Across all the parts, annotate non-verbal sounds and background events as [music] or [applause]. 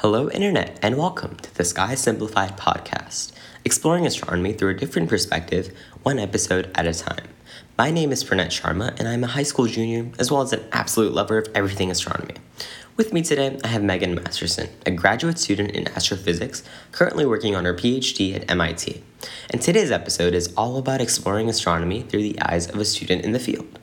Hello, Internet, and welcome to the Sky Simplified podcast, exploring astronomy through a different perspective, one episode at a time. My name is Pranet Sharma, and I'm a high school junior as well as an absolute lover of everything astronomy. With me today, I have Megan Masterson, a graduate student in astrophysics, currently working on her PhD at MIT. And today's episode is all about exploring astronomy through the eyes of a student in the field.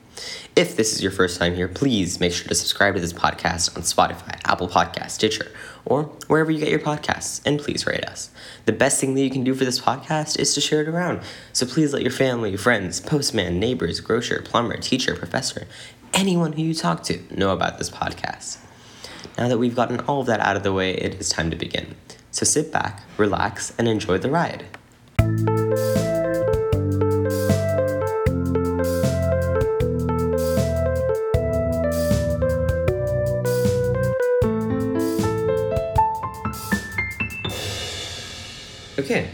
If this is your first time here, please make sure to subscribe to this podcast on Spotify, Apple Podcast, Stitcher, or wherever you get your podcasts, and please rate us. The best thing that you can do for this podcast is to share it around. So please let your family, friends, postman, neighbors, grocer, plumber, teacher, professor, anyone who you talk to know about this podcast. Now that we've gotten all of that out of the way, it is time to begin. So sit back, relax, and enjoy the ride.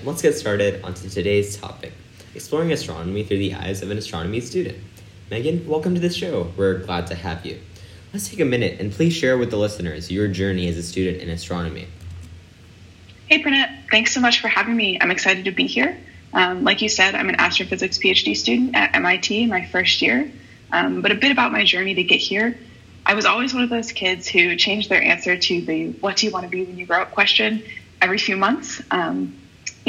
Let's get started onto today's topic exploring astronomy through the eyes of an astronomy student. Megan, welcome to the show. We're glad to have you. Let's take a minute and please share with the listeners your journey as a student in astronomy. Hey, Pranet. Thanks so much for having me. I'm excited to be here. Um, like you said, I'm an astrophysics PhD student at MIT in my first year. Um, but a bit about my journey to get here. I was always one of those kids who changed their answer to the what do you want to be when you grow up question every few months. Um,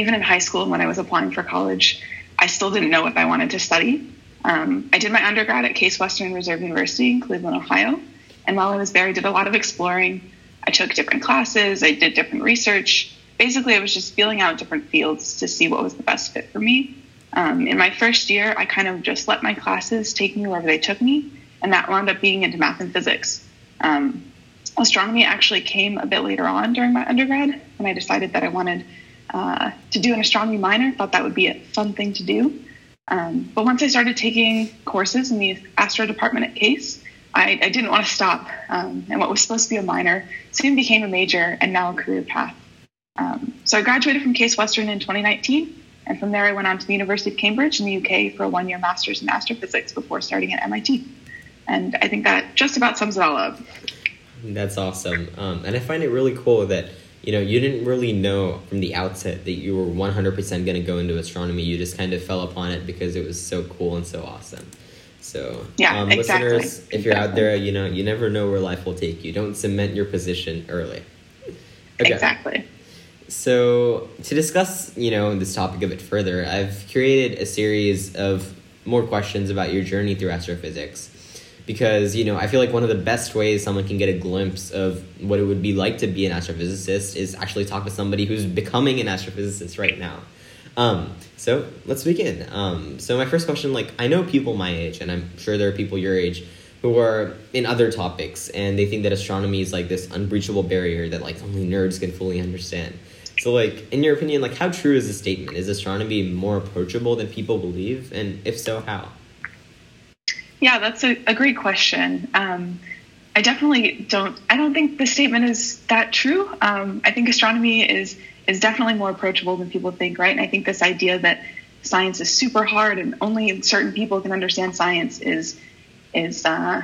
even in high school, when I was applying for college, I still didn't know what I wanted to study. Um, I did my undergrad at Case Western Reserve University in Cleveland, Ohio. And while I was there, I did a lot of exploring. I took different classes, I did different research. Basically, I was just feeling out different fields to see what was the best fit for me. Um, in my first year, I kind of just let my classes take me wherever they took me, and that wound up being into math and physics. Um, astronomy actually came a bit later on during my undergrad when I decided that I wanted uh, to do an astronomy minor. Thought that would be a fun thing to do. Um, but once I started taking courses in the astro department at Case, I, I didn't want to stop. Um, and what was supposed to be a minor soon became a major and now a career path. Um, so I graduated from Case Western in 2019. And from there, I went on to the University of Cambridge in the UK for a one year master's in astrophysics before starting at MIT. And I think that just about sums it all up. That's awesome. Um, and I find it really cool that you know you didn't really know from the outset that you were 100% going to go into astronomy. You just kind of fell upon it because it was so cool and so awesome. So, yeah, um, exactly. listeners, if you're out there, you know, you never know where life will take you. Don't cement your position early. Okay. Exactly. So, to discuss, you know, this topic a bit further, I've curated a series of more questions about your journey through astrophysics. Because, you know, I feel like one of the best ways someone can get a glimpse of what it would be like to be an astrophysicist is actually talk to somebody who's becoming an astrophysicist right now. Um, so let's begin. Um, so my first question, like I know people my age, and I'm sure there are people your age who are in other topics, and they think that astronomy is like this unbreachable barrier that like only nerds can fully understand. So like, in your opinion, like how true is this statement? Is astronomy more approachable than people believe, and if so, how? Yeah, that's a, a great question. Um, I definitely don't. I don't think the statement is that true. Um, I think astronomy is is definitely more approachable than people think, right? And I think this idea that science is super hard and only certain people can understand science is is uh,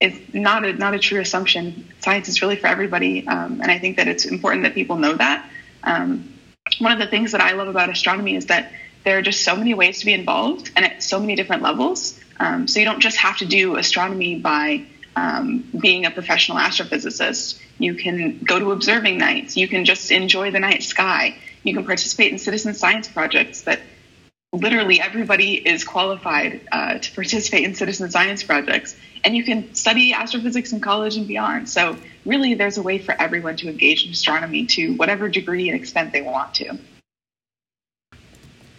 is not a not a true assumption. Science is really for everybody, um, and I think that it's important that people know that. Um, one of the things that I love about astronomy is that there are just so many ways to be involved, and at so many different levels. Um, so you don't just have to do astronomy by um, being a professional astrophysicist. You can go to observing nights. You can just enjoy the night sky. You can participate in citizen science projects that literally everybody is qualified uh, to participate in citizen science projects. And you can study astrophysics in college and beyond. So, really, there's a way for everyone to engage in astronomy to whatever degree and extent they want to.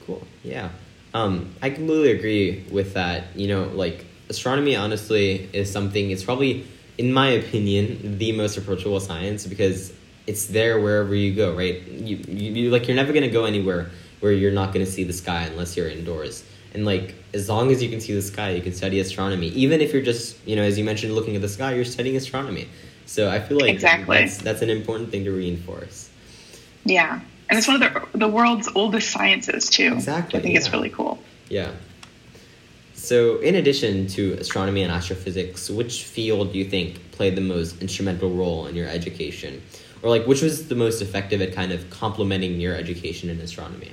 Cool. Yeah. Um, I completely agree with that. You know, like astronomy honestly is something it's probably in my opinion the most approachable science because it's there wherever you go right you, you, you like you're never going to go anywhere where you're not going to see the sky unless you're indoors and like as long as you can see the sky you can study astronomy even if you're just you know as you mentioned looking at the sky you're studying astronomy so i feel like exactly. that's that's an important thing to reinforce yeah and it's one of the, the world's oldest sciences too exactly i think yeah. it's really cool yeah so, in addition to astronomy and astrophysics, which field do you think played the most instrumental role in your education? or like which was the most effective at kind of complementing your education in astronomy?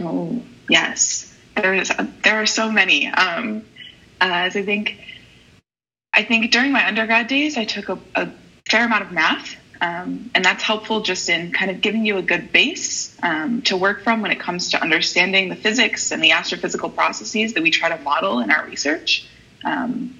Oh yes, there is. There are so many. Um, as I think, I think during my undergrad days, I took a, a fair amount of math, um, and that's helpful just in kind of giving you a good base um, to work from when it comes to understanding the physics and the astrophysical processes that we try to model in our research. Um,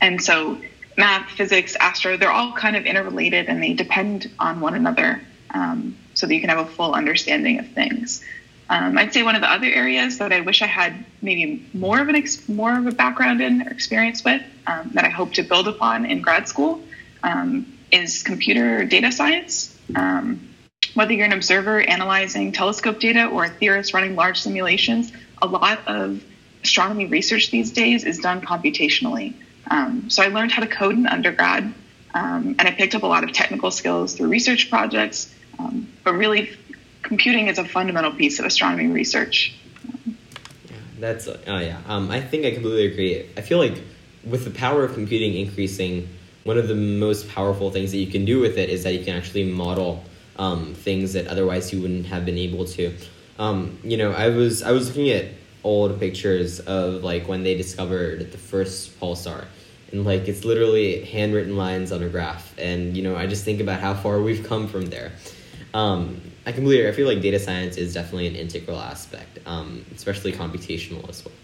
and so, math, physics, astro, they're all kind of interrelated and they depend on one another um, so that you can have a full understanding of things. Um, I'd say one of the other areas that I wish I had maybe more of an ex- more of a background in or experience with um, that I hope to build upon in grad school um, is computer data science. Um, whether you're an observer analyzing telescope data or a theorist running large simulations, a lot of astronomy research these days is done computationally. Um, so I learned how to code in undergrad, um, and I picked up a lot of technical skills through research projects. but really, computing is a fundamental piece of astronomy research. Yeah, that's oh yeah. Um, I think I completely agree. I feel like with the power of computing increasing, one of the most powerful things that you can do with it is that you can actually model um, things that otherwise you wouldn't have been able to. Um, you know, I was I was looking at old pictures of like when they discovered the first pulsar, and like it's literally handwritten lines on a graph, and you know I just think about how far we've come from there. Um, I completely. I feel like data science is definitely an integral aspect, um, especially computational as well.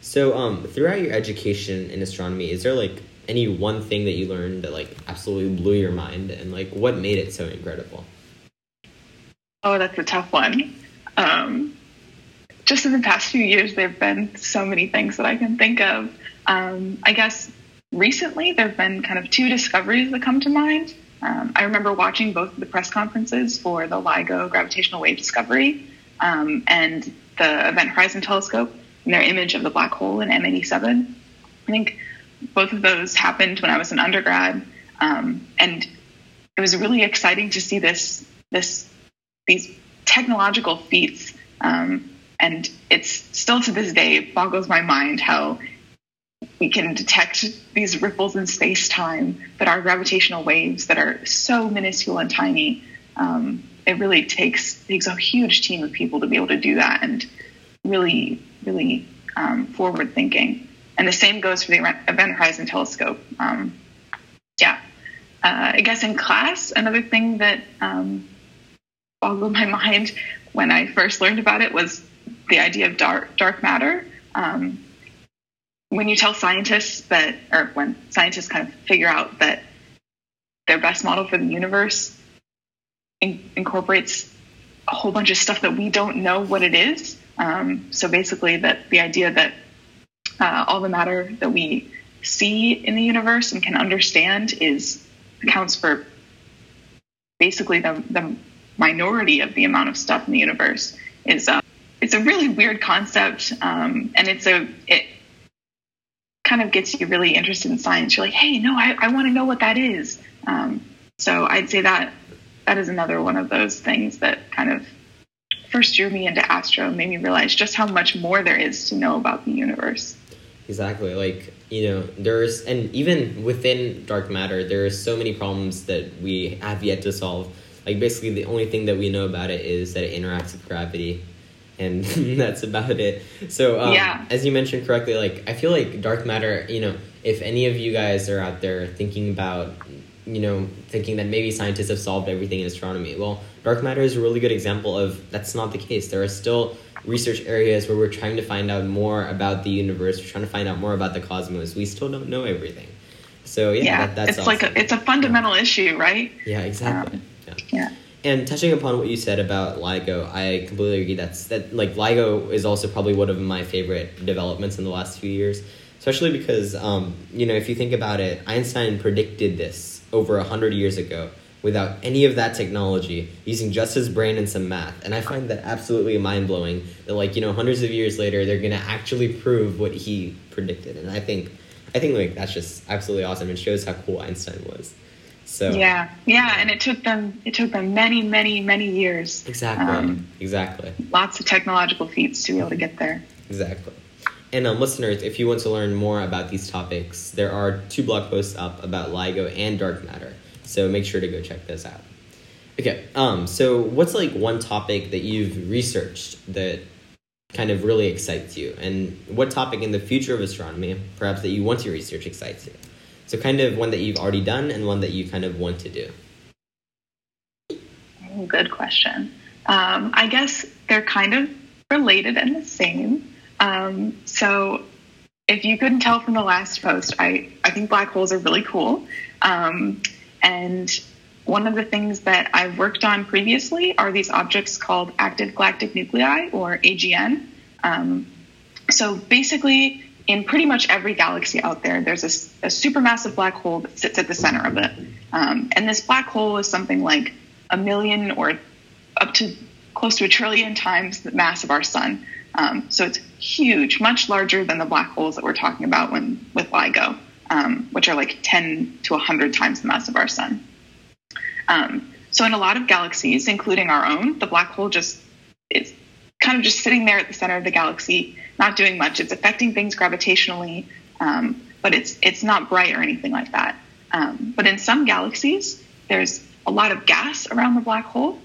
So, um, throughout your education in astronomy, is there like any one thing that you learned that like absolutely blew your mind, and like what made it so incredible? Oh, that's a tough one. Um, just in the past few years, there have been so many things that I can think of. Um, I guess recently there have been kind of two discoveries that come to mind. Um, I remember watching both of the press conferences for the LIGO gravitational wave discovery um, and the Event Horizon Telescope and their image of the black hole in M87. I think both of those happened when I was an undergrad, um, and it was really exciting to see this this these technological feats. Um, and it's still to this day boggles my mind how we can detect these ripples in space time that are gravitational waves that are so minuscule and tiny. Um, it really takes takes a huge team of people to be able to do that, and really, really um, forward thinking. And the same goes for the Event Horizon Telescope. Um, yeah, uh, I guess in class, another thing that um, boggled my [laughs] mind when I first learned about it was the idea of dark dark matter. Um, when you tell scientists that, or when scientists kind of figure out that their best model for the universe in- incorporates a whole bunch of stuff that we don't know what it is. Um, so basically, that the idea that uh, all the matter that we see in the universe and can understand is accounts for basically the, the minority of the amount of stuff in the universe is uh, it's a really weird concept um, and it's a it kind of gets you really interested in science. You're like, hey, no, I, I want to know what that is. Um, so I'd say that that is another one of those things that kind of first drew me into astro and made me realize just how much more there is to know about the universe. Exactly. Like, you know, there's, and even within dark matter, there are so many problems that we have yet to solve. Like, basically, the only thing that we know about it is that it interacts with gravity and [laughs] that's about it. So, um, yeah. as you mentioned correctly, like I feel like dark matter. You know, if any of you guys are out there thinking about, you know, thinking that maybe scientists have solved everything in astronomy, well, dark matter is a really good example of that's not the case. There are still research areas where we're trying to find out more about the universe. We're trying to find out more about the cosmos. We still don't know everything. So yeah, yeah that, that's it's awesome. like a, it's a fundamental yeah. issue, right? Yeah, exactly. Um, yeah. yeah. And touching upon what you said about LIGO, I completely agree. That's that like LIGO is also probably one of my favorite developments in the last few years, especially because um, you know if you think about it, Einstein predicted this over a hundred years ago without any of that technology, using just his brain and some math. And I find that absolutely mind blowing. That like you know hundreds of years later, they're gonna actually prove what he predicted. And I think I think like that's just absolutely awesome. It shows how cool Einstein was. So yeah, yeah, and it took them it took them many, many, many years. Exactly. Um, exactly. Lots of technological feats to be able to get there. Exactly. And um, listeners, if you want to learn more about these topics, there are two blog posts up about LIGO and dark matter. So make sure to go check those out. Okay, um, so what's like one topic that you've researched that kind of really excites you, and what topic in the future of astronomy, perhaps that you want to research, excites you? So kind of one that you've already done and one that you kind of want to do. Oh, good question. Um, I guess they're kind of related and the same. Um, so if you couldn't tell from the last post, I, I think black holes are really cool. Um, and one of the things that I've worked on previously are these objects called active galactic nuclei, or AGN. Um, so basically, in pretty much every galaxy out there, there's a, a supermassive black hole that sits at the center of it. Um, and this black hole is something like a million or up to close to a trillion times the mass of our sun. Um, so it's huge, much larger than the black holes that we're talking about when with LIGO, um, which are like 10 to 100 times the mass of our sun. Um, so in a lot of galaxies, including our own, the black hole just is kind of just sitting there at the center of the galaxy, not doing much. It's affecting things gravitationally, um, but it's it's not bright or anything like that. Um, but in some galaxies, there's a lot of gas around the black hole,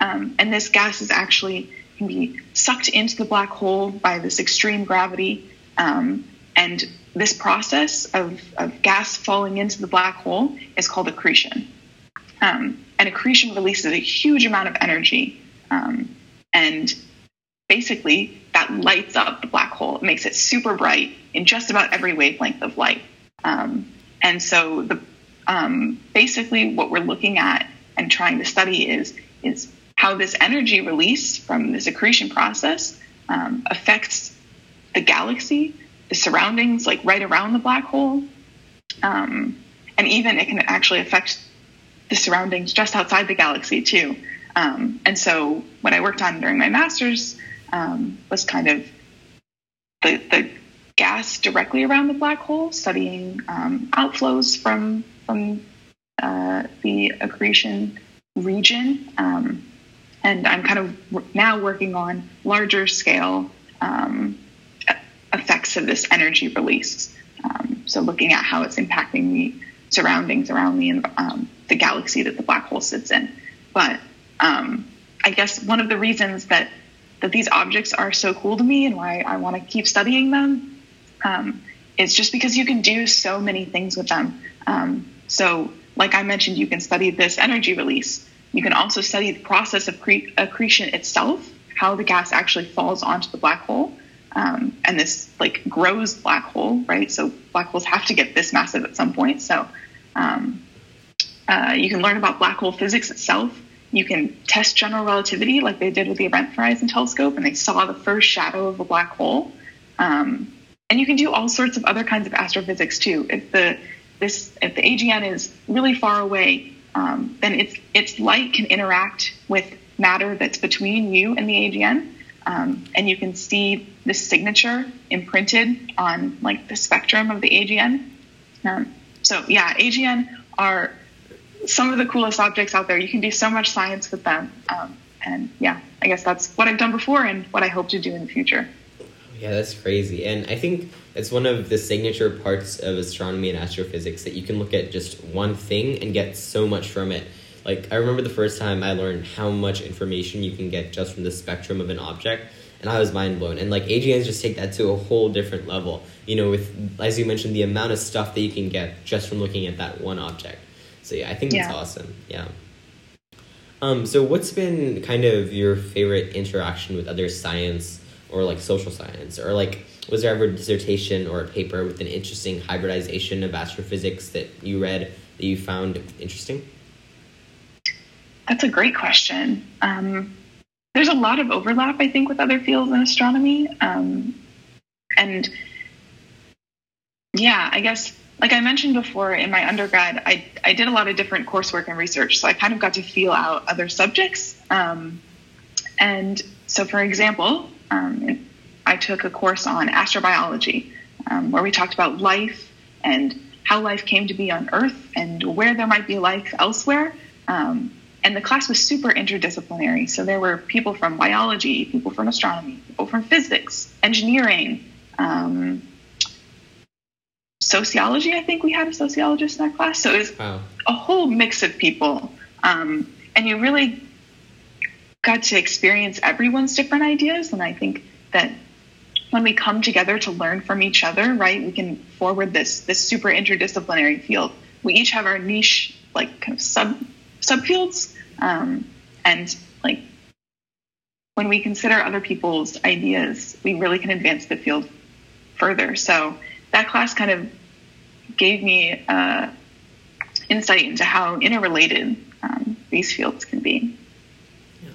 um, and this gas is actually can be sucked into the black hole by this extreme gravity. Um, and this process of, of gas falling into the black hole is called accretion. Um, and accretion releases a huge amount of energy. Um, and basically, that lights up the black hole. It makes it super bright in just about every wavelength of light. Um, and so, the, um, basically, what we're looking at and trying to study is, is how this energy release from this accretion process um, affects the galaxy, the surroundings, like right around the black hole. Um, and even it can actually affect the surroundings just outside the galaxy too. Um, and so what I worked on during my master's um, was kind of the, the gas directly around the black hole, studying um, outflows from from uh, the accretion region. Um, and I'm kind of now working on larger scale um, effects of this energy release. Um, so looking at how it's impacting the surroundings around the um, the galaxy that the black hole sits in. But um, I guess one of the reasons that that these objects are so cool to me and why I want to keep studying them um, is just because you can do so many things with them. Um, so, like I mentioned, you can study this energy release. You can also study the process of cre- accretion itself, how the gas actually falls onto the black hole. Um, and this like grows black hole, right? So black holes have to get this massive at some point. So um, uh, you can learn about black hole physics itself. You can test general relativity, like they did with the Event Horizon Telescope, and they saw the first shadow of a black hole. Um, and you can do all sorts of other kinds of astrophysics too. If the this if the AGN is really far away, um, then its its light can interact with matter that's between you and the AGN, um, and you can see the signature imprinted on like the spectrum of the AGN. Um, so yeah, AGN are some of the coolest objects out there. You can do so much science with them. Um, and yeah, I guess that's what I've done before and what I hope to do in the future. Yeah, that's crazy. And I think it's one of the signature parts of astronomy and astrophysics that you can look at just one thing and get so much from it. Like, I remember the first time I learned how much information you can get just from the spectrum of an object, and I was mind blown. And like, AGNs just take that to a whole different level. You know, with, as you mentioned, the amount of stuff that you can get just from looking at that one object. So yeah, I think that's yeah. awesome. Yeah. Um, so what's been kind of your favorite interaction with other science or like social science or like was there ever a dissertation or a paper with an interesting hybridization of astrophysics that you read that you found interesting? That's a great question. Um, there's a lot of overlap, I think, with other fields in astronomy. Um, and yeah, I guess like I mentioned before in my undergrad, I, I did a lot of different coursework and research. So I kind of got to feel out other subjects. Um, and so, for example, um, I took a course on astrobiology um, where we talked about life and how life came to be on Earth and where there might be life elsewhere. Um, and the class was super interdisciplinary. So there were people from biology, people from astronomy, people from physics, engineering, um, sociology. I think we had a sociologist in that class, so it was wow. a whole mix of people, um, and you really got to experience everyone's different ideas. And I think that when we come together to learn from each other, right, we can forward this this super interdisciplinary field. We each have our niche, like kind of sub subfields, um, and like when we consider other people's ideas, we really can advance the field further. So that class kind of gave me uh, insight into how interrelated um, these fields can be. Yeah,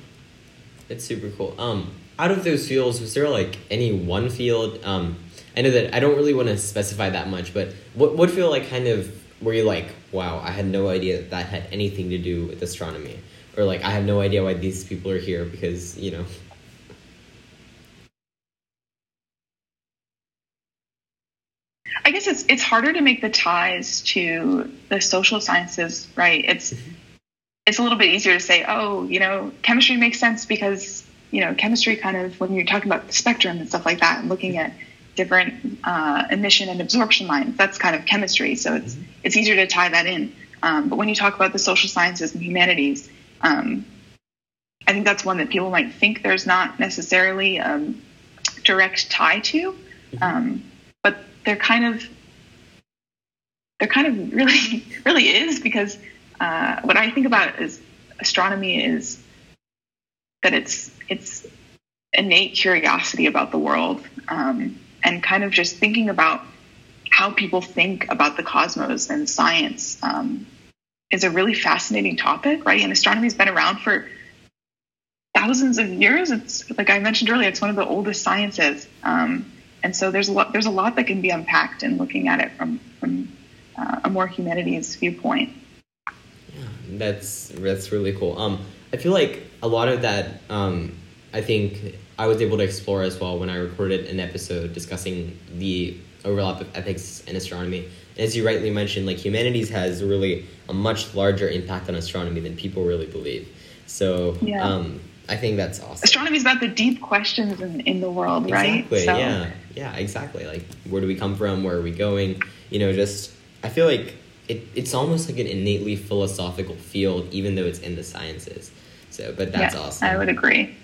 it's super cool. Um, out of those fields, was there like any one field? Um, I know that I don't really want to specify that much, but what what feel like kind of were you like, wow, I had no idea that, that had anything to do with astronomy, or like I have no idea why these people are here because you know. I guess it's it's harder to make the ties to the social sciences, right? It's mm-hmm. it's a little bit easier to say, oh, you know, chemistry makes sense because you know, chemistry kind of when you're talking about the spectrum and stuff like that, and looking at different uh, emission and absorption lines, that's kind of chemistry. So it's mm-hmm. it's easier to tie that in. Um, but when you talk about the social sciences and humanities, um, I think that's one that people might think there's not necessarily a um, direct tie to, mm-hmm. um, but they're kind of they're kind of really [laughs] really is because uh, what I think about is astronomy is that it's it's innate curiosity about the world um, and kind of just thinking about how people think about the cosmos and science um, is a really fascinating topic, right? And astronomy's been around for thousands of years. It's like I mentioned earlier, it's one of the oldest sciences, um, and so there's a lot there's a lot that can be unpacked in looking at it from from uh, a more humanities viewpoint. Yeah, that's that's really cool. Um, I feel like a lot of that, um, I think I was able to explore as well when I recorded an episode discussing the overlap of ethics and astronomy. And as you rightly mentioned, like humanities has really a much larger impact on astronomy than people really believe. So yeah. um, I think that's awesome. Astronomy is about the deep questions in, in the world, exactly, right? So. Yeah, yeah, exactly. Like where do we come from? Where are we going? You know, just I feel like it, it's almost like an innately philosophical field, even though it's in the sciences. So, but that's yes, awesome. I would agree.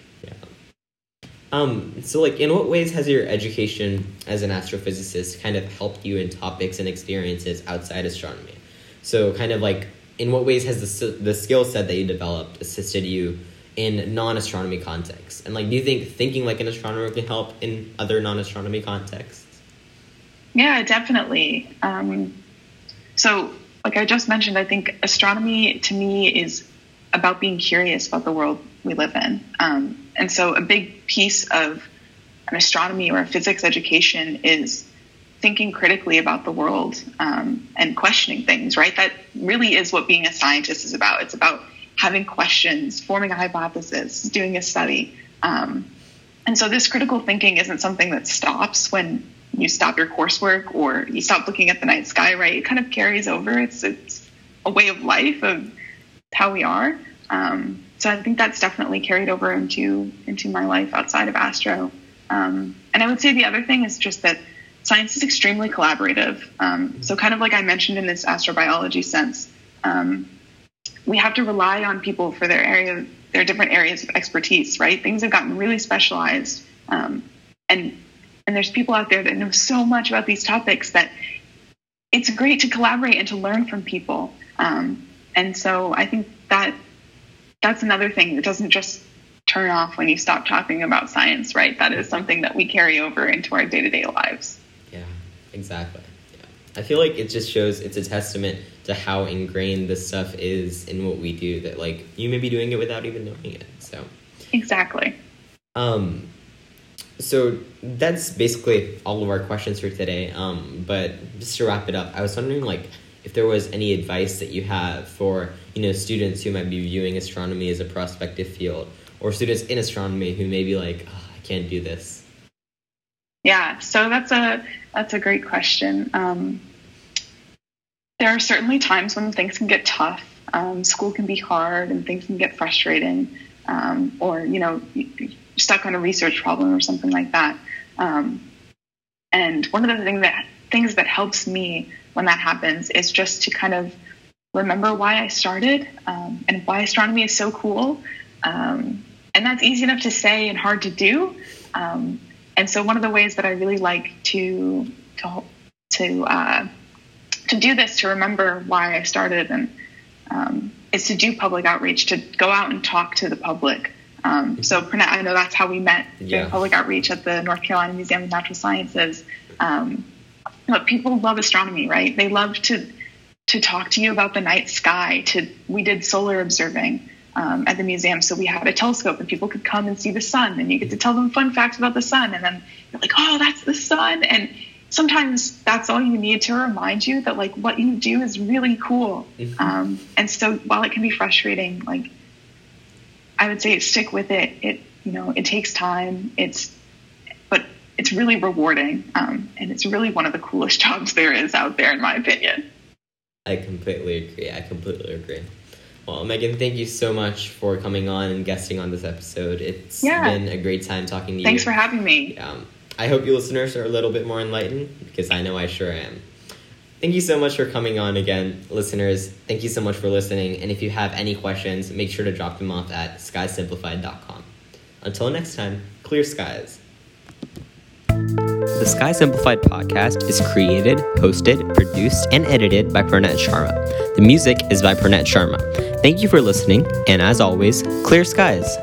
Um, so, like, in what ways has your education as an astrophysicist kind of helped you in topics and experiences outside astronomy? So, kind of like, in what ways has the, the skill set that you developed assisted you in non astronomy contexts? And, like, do you think thinking like an astronomer can help in other non astronomy contexts? Yeah, definitely. Um, so, like I just mentioned, I think astronomy to me is about being curious about the world we live in. Um, and so, a big piece of an astronomy or a physics education is thinking critically about the world um, and questioning things, right? That really is what being a scientist is about. It's about having questions, forming a hypothesis, doing a study. Um, and so, this critical thinking isn't something that stops when you stop your coursework or you stop looking at the night sky, right? It kind of carries over. It's it's a way of life of how we are. Um, so I think that's definitely carried over into into my life outside of astro. Um, and I would say the other thing is just that science is extremely collaborative. Um, so kind of like I mentioned in this astrobiology sense, um, we have to rely on people for their area, their different areas of expertise. Right? Things have gotten really specialized, um, and and there's people out there that know so much about these topics that it's great to collaborate and to learn from people. Um, and so I think that that's another thing that doesn't just turn off when you stop talking about science, right? That is something that we carry over into our day to day lives. Yeah, exactly. Yeah. I feel like it just shows it's a testament to how ingrained this stuff is in what we do that like you may be doing it without even knowing it. So Exactly. Um so that's basically all of our questions for today. Um, but just to wrap it up, I was wondering like if there was any advice that you have for you know students who might be viewing astronomy as a prospective field, or students in astronomy who may be like, oh, I can't do this. Yeah, so that's a that's a great question. Um, there are certainly times when things can get tough. Um, school can be hard, and things can get frustrating, um, or you know, stuck on a research problem or something like that. Um, and one of the things that things that helps me when that happens is just to kind of remember why I started um, and why astronomy is so cool. Um, and that's easy enough to say and hard to do. Um, and so one of the ways that I really like to to to uh, to do this to remember why I started and um, is to do public outreach to go out and talk to the public. Um, so I know that's how we met yeah. public outreach at the North Carolina Museum of Natural Sciences. Um, but people love astronomy, right? They love to to talk to you about the night sky. To we did solar observing um, at the museum, so we had a telescope and people could come and see the sun, and you get to tell them fun facts about the sun, and then you're like, oh, that's the sun, and sometimes that's all you need to remind you that like what you do is really cool. Mm-hmm. Um, and so while it can be frustrating, like I would say stick with it. It you know it takes time. It's it's really rewarding, um, and it's really one of the coolest [laughs] jobs there is out there, in my opinion. I completely agree. I completely agree. Well, Megan, thank you so much for coming on and guesting on this episode. It's yeah. been a great time talking to Thanks you. Thanks for having me. Um, I hope you listeners are a little bit more enlightened because I know I sure am. Thank you so much for coming on again, listeners. Thank you so much for listening. And if you have any questions, make sure to drop them off at skysimplified.com. Until next time, clear skies. The Sky Simplified podcast is created, hosted, produced, and edited by Pranet Sharma. The music is by Pranet Sharma. Thank you for listening, and as always, clear skies.